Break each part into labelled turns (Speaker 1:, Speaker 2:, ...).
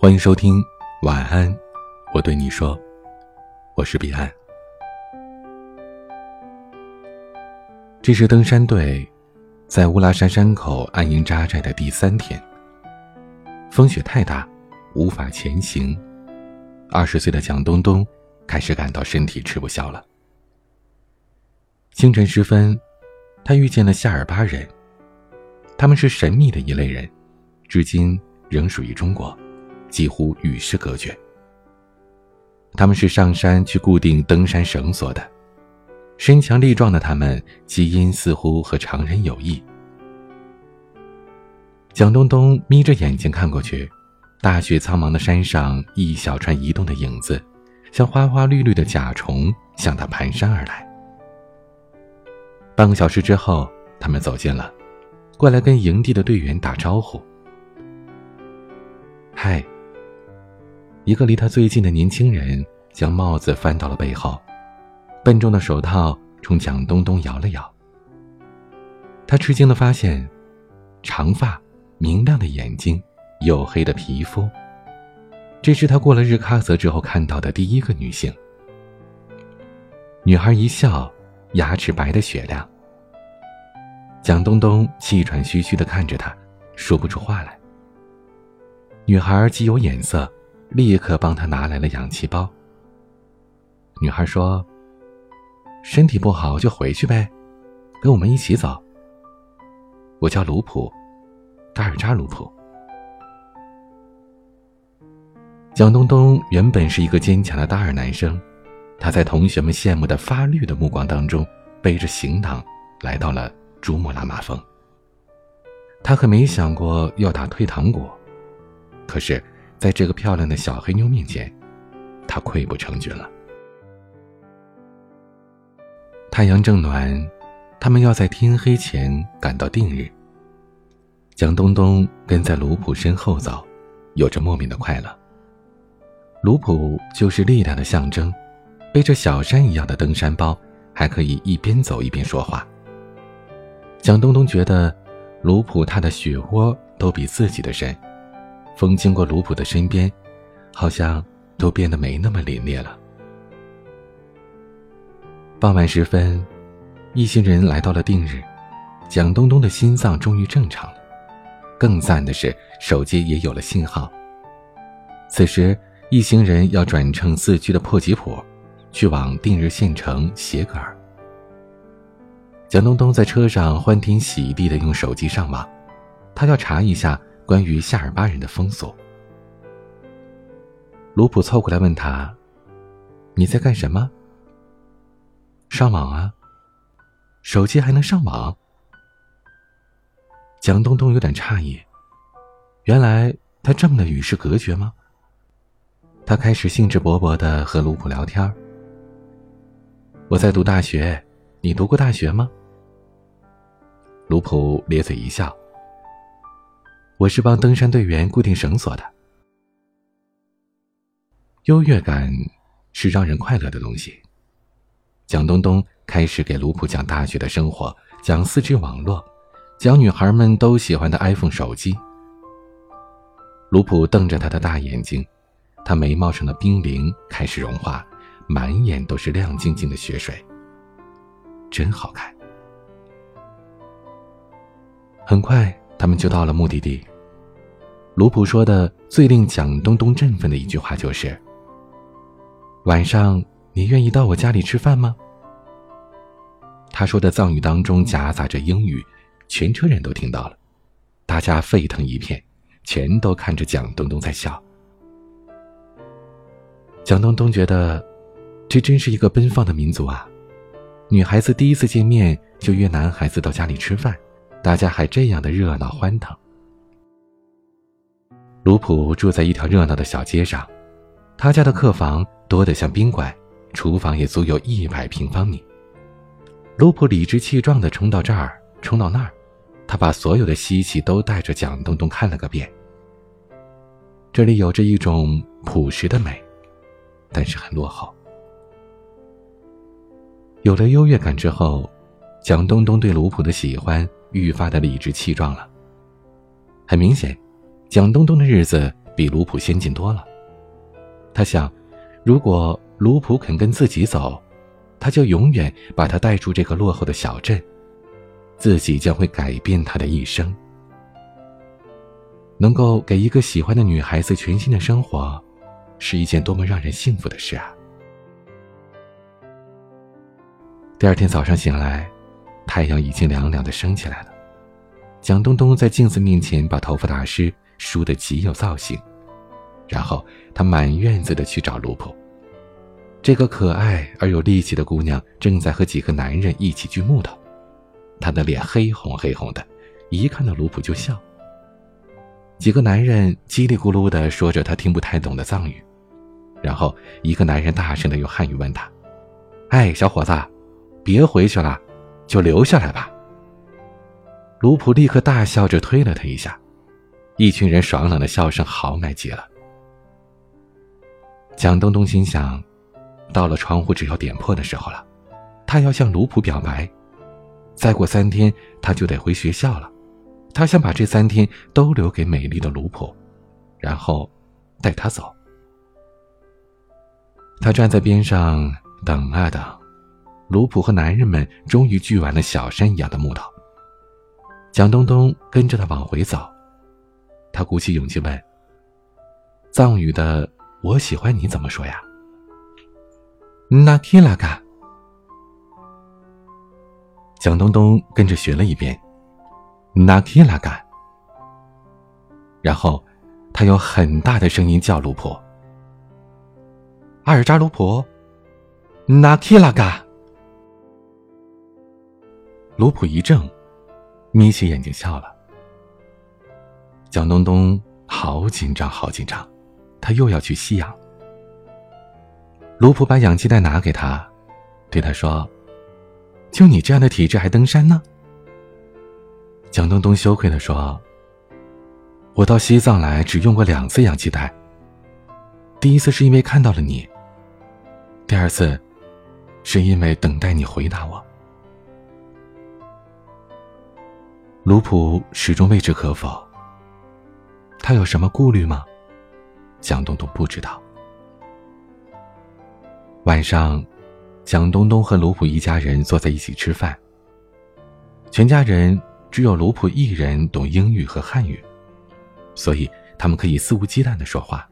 Speaker 1: 欢迎收听晚安，我对你说，我是彼岸。这是登山队在乌拉山山口安营扎寨的第三天。风雪太大，无法前行。二十岁的蒋东东开始感到身体吃不消了。清晨时分，他遇见了夏尔巴人，他们是神秘的一类人，至今仍属于中国。几乎与世隔绝。他们是上山去固定登山绳索的，身强力壮的他们，基因似乎和常人有异。蒋东东眯着眼睛看过去，大雪苍茫的山上，一小串移动的影子，像花花绿绿的甲虫向他蹒跚而来。半个小时之后，他们走近了，过来跟营地的队员打招呼：“嗨。”一个离他最近的年轻人将帽子翻到了背后，笨重的手套冲蒋东东摇了摇。他吃惊的发现，长发、明亮的眼睛、黝黑的皮肤，这是他过了日喀则之后看到的第一个女性。女孩一笑，牙齿白的雪亮。蒋东东气喘吁吁的看着她，说不出话来。女孩极有眼色。立刻帮他拿来了氧气包。女孩说：“身体不好就回去呗，跟我们一起走。”我叫卢普，达尔扎卢普。蒋东东原本是一个坚强的大二男生，他在同学们羡慕的发绿的目光当中，背着行囊来到了珠穆朗玛峰。他可没想过要打退堂鼓，可是。在这个漂亮的小黑妞面前，他溃不成军了。太阳正暖，他们要在天黑前赶到定日。蒋东东跟在卢普身后走，有着莫名的快乐。卢普就是力量的象征，背着小山一样的登山包，还可以一边走一边说话。蒋东东觉得，卢普他的血窝都比自己的深。风经过卢普的身边，好像都变得没那么凛冽了。傍晚时分，一行人来到了定日，蒋东东的心脏终于正常了。更赞的是，手机也有了信号。此时，一行人要转乘四驱的破吉普，去往定日县城协格尔。蒋东东在车上欢天喜地的用手机上网，他要查一下。关于夏尔巴人的风俗，卢普凑过来问他：“你在干什么？”“上网啊。”“手机还能上网？”蒋东东有点诧异，原来他这么的与世隔绝吗？他开始兴致勃勃的和卢普聊天。“我在读大学，你读过大学吗？”卢普咧嘴一笑。我是帮登山队员固定绳索的。优越感是让人快乐的东西。蒋东东开始给卢普讲大学的生活，讲四 G 网络，讲女孩们都喜欢的 iPhone 手机。卢普瞪着他的大眼睛，他眉毛上的冰凌开始融化，满眼都是亮晶晶的雪水，真好看。很快。他们就到了目的地。卢普说的最令蒋东东振奋的一句话就是：“晚上你愿意到我家里吃饭吗？”他说的藏语当中夹杂着英语，全车人都听到了，大家沸腾一片，全都看着蒋东东在笑。蒋东东觉得，这真是一个奔放的民族啊！女孩子第一次见面就约男孩子到家里吃饭。大家还这样的热闹欢腾。卢普住在一条热闹的小街上，他家的客房多得像宾馆，厨房也足有一百平方米。卢普理直气壮地冲到这儿，冲到那儿，他把所有的稀奇都带着蒋东东看了个遍。这里有着一种朴实的美，但是很落后。有了优越感之后，蒋东东对卢普的喜欢。愈发的理直气壮了。很明显，蒋东东的日子比卢普先进多了。他想，如果卢普肯跟自己走，他就永远把他带出这个落后的小镇，自己将会改变他的一生。能够给一个喜欢的女孩子全新的生活，是一件多么让人幸福的事啊！第二天早上醒来，太阳已经凉凉的升起来了。蒋东东在镜子面前把头发打湿，梳得极有造型。然后他满院子的去找卢普。这个可爱而有力气的姑娘正在和几个男人一起锯木头，她的脸黑红黑红的，一看到卢普就笑。几个男人叽里咕噜的说着他听不太懂的藏语，然后一个男人大声的用汉语问他：“哎，小伙子，别回去了，就留下来吧。”卢普立刻大笑着推了他一下，一群人爽朗的笑声豪迈极了。蒋东东心想，到了窗户只要点破的时候了，他要向卢普表白，再过三天他就得回学校了。他想把这三天都留给美丽的卢普，然后带她走。他站在边上等啊等，卢普和男人们终于锯完了小山一样的木头。蒋东东跟着他往回走，他鼓起勇气问：“藏语的‘我喜欢你’怎么说呀？”“那提拉嘎。”蒋东东跟着学了一遍。那提拉嘎，然后他用很大的声音叫卢普：“阿尔扎卢普，那提拉嘎。”卢普一怔，眯起眼睛笑了。蒋东东好紧张，好紧张，他又要去吸氧。卢普把氧气袋拿给他，对他说：“就你这样的体质，还登山呢？”蒋东东羞愧的说：“我到西藏来只用过两次氧气袋。第一次是因为看到了你，第二次，是因为等待你回答我。”卢普始终未知可否。他有什么顾虑吗？蒋东东不知道。晚上，蒋东东和卢普一家人坐在一起吃饭。全家人。只有卢普一人懂英语和汉语，所以他们可以肆无忌惮的说话。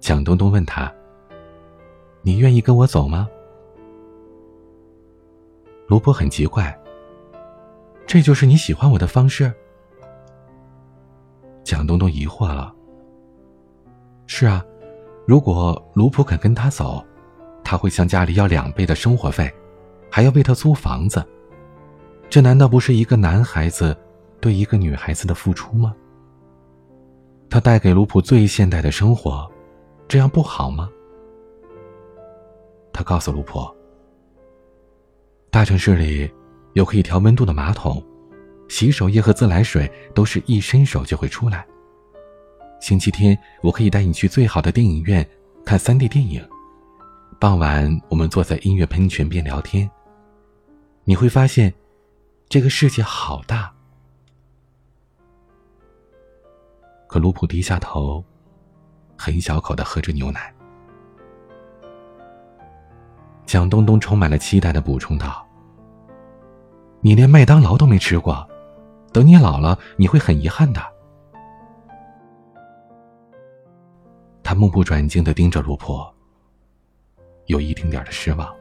Speaker 1: 蒋东东问他：“你愿意跟我走吗？”卢普很奇怪：“这就是你喜欢我的方式？”蒋东东疑惑了：“是啊，如果卢普肯跟他走，他会向家里要两倍的生活费，还要为他租房子。”这难道不是一个男孩子对一个女孩子的付出吗？他带给卢普最现代的生活，这样不好吗？他告诉卢普，大城市里有可以调温度的马桶，洗手液和自来水都是一伸手就会出来。星期天我可以带你去最好的电影院看 3D 电影，傍晚我们坐在音乐喷泉边聊天，你会发现。这个世界好大，可卢普低下头，很小口的喝着牛奶。蒋东东充满了期待的补充道：“你连麦当劳都没吃过，等你老了，你会很遗憾的。”他目不转睛的盯着卢普，有一丁点的失望。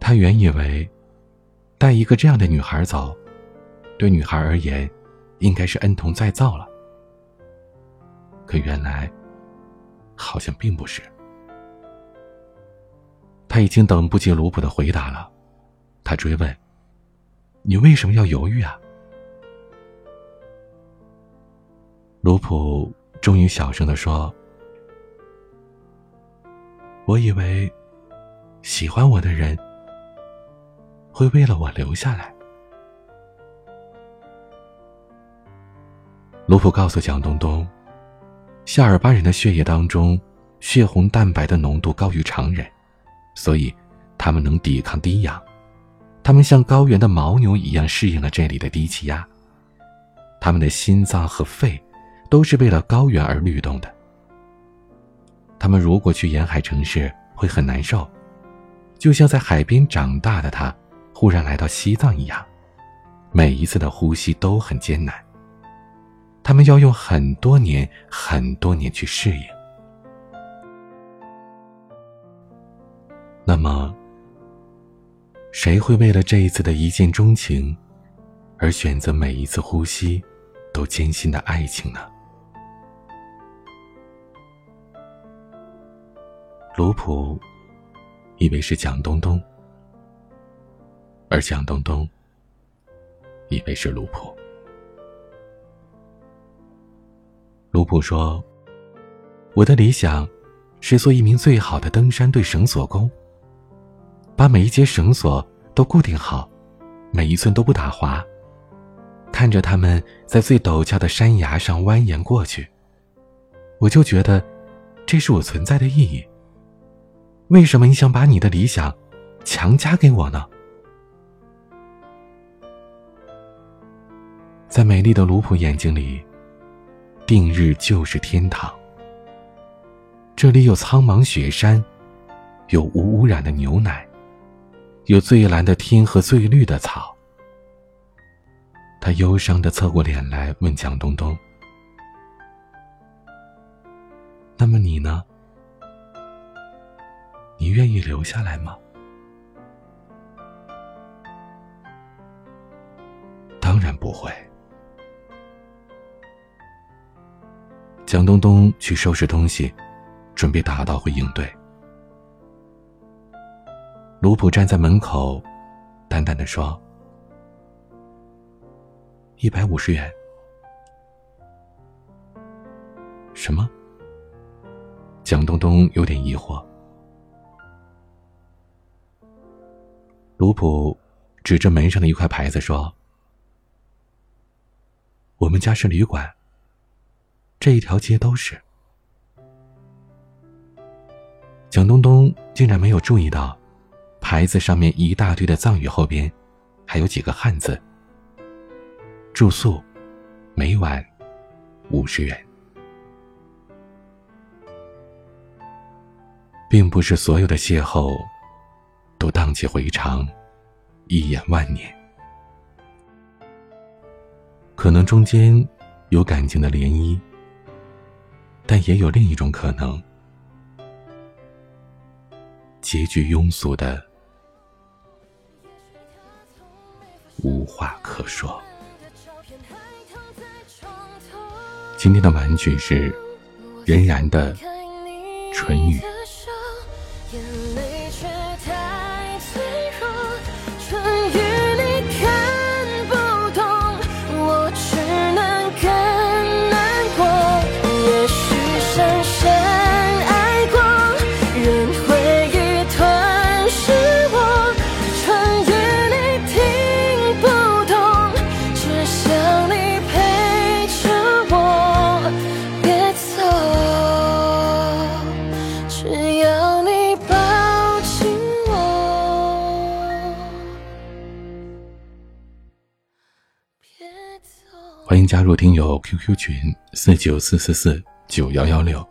Speaker 1: 他原以为。带一个这样的女孩走，对女孩而言，应该是恩同再造了。可原来，好像并不是。他已经等不及卢普的回答了，他追问：“你为什么要犹豫啊？”卢普终于小声的说：“我以为，喜欢我的人。”会为了我留下来。卢普告诉蒋东东，夏尔巴人的血液当中，血红蛋白的浓度高于常人，所以他们能抵抗低氧。他们像高原的牦牛一样适应了这里的低气压。他们的心脏和肺都是为了高原而律动的。他们如果去沿海城市会很难受，就像在海边长大的他，忽然来到西藏一样，每一次的呼吸都很艰难。他们要用很多年、很多年去适应。那么，谁会为了这一次的一见钟情，而选择每一次呼吸都艰辛的爱情呢？卢普以为是蒋东东，而蒋东东以为是卢普。卢普说：“我的理想是做一名最好的登山队绳索工，把每一节绳索都固定好，每一寸都不打滑。看着他们在最陡峭的山崖上蜿蜒过去，我就觉得这是我存在的意义。为什么你想把你的理想强加给我呢？”在美丽的卢普眼睛里。定日就是天堂。这里有苍茫雪山，有无污染的牛奶，有最蓝的天和最绿的草。他忧伤的侧过脸来问蒋东东：“那么你呢？你愿意留下来吗？”当然不会。蒋东东去收拾东西，准备打道回应对。卢普站在门口，淡淡的说：“一百五十元。”什么？蒋东东有点疑惑。卢普指着门上的一块牌子说：“我们家是旅馆。”这一条街都是。蒋东东竟然没有注意到，牌子上面一大堆的藏语后边，还有几个汉字：住宿，每晚五十元。并不是所有的邂逅，都荡气回肠，一眼万年。可能中间有感情的涟漪。但也有另一种可能，结局庸俗的无话可说。今天的玩具是任然的唇语。欢迎加入听友 QQ 群四九四四四九幺幺六，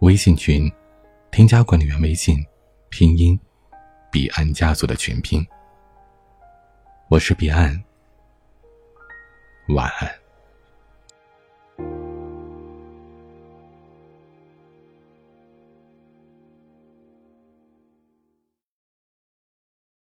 Speaker 1: 微信群添加管理员微信，拼音彼岸家族的全拼。我是彼岸，晚安。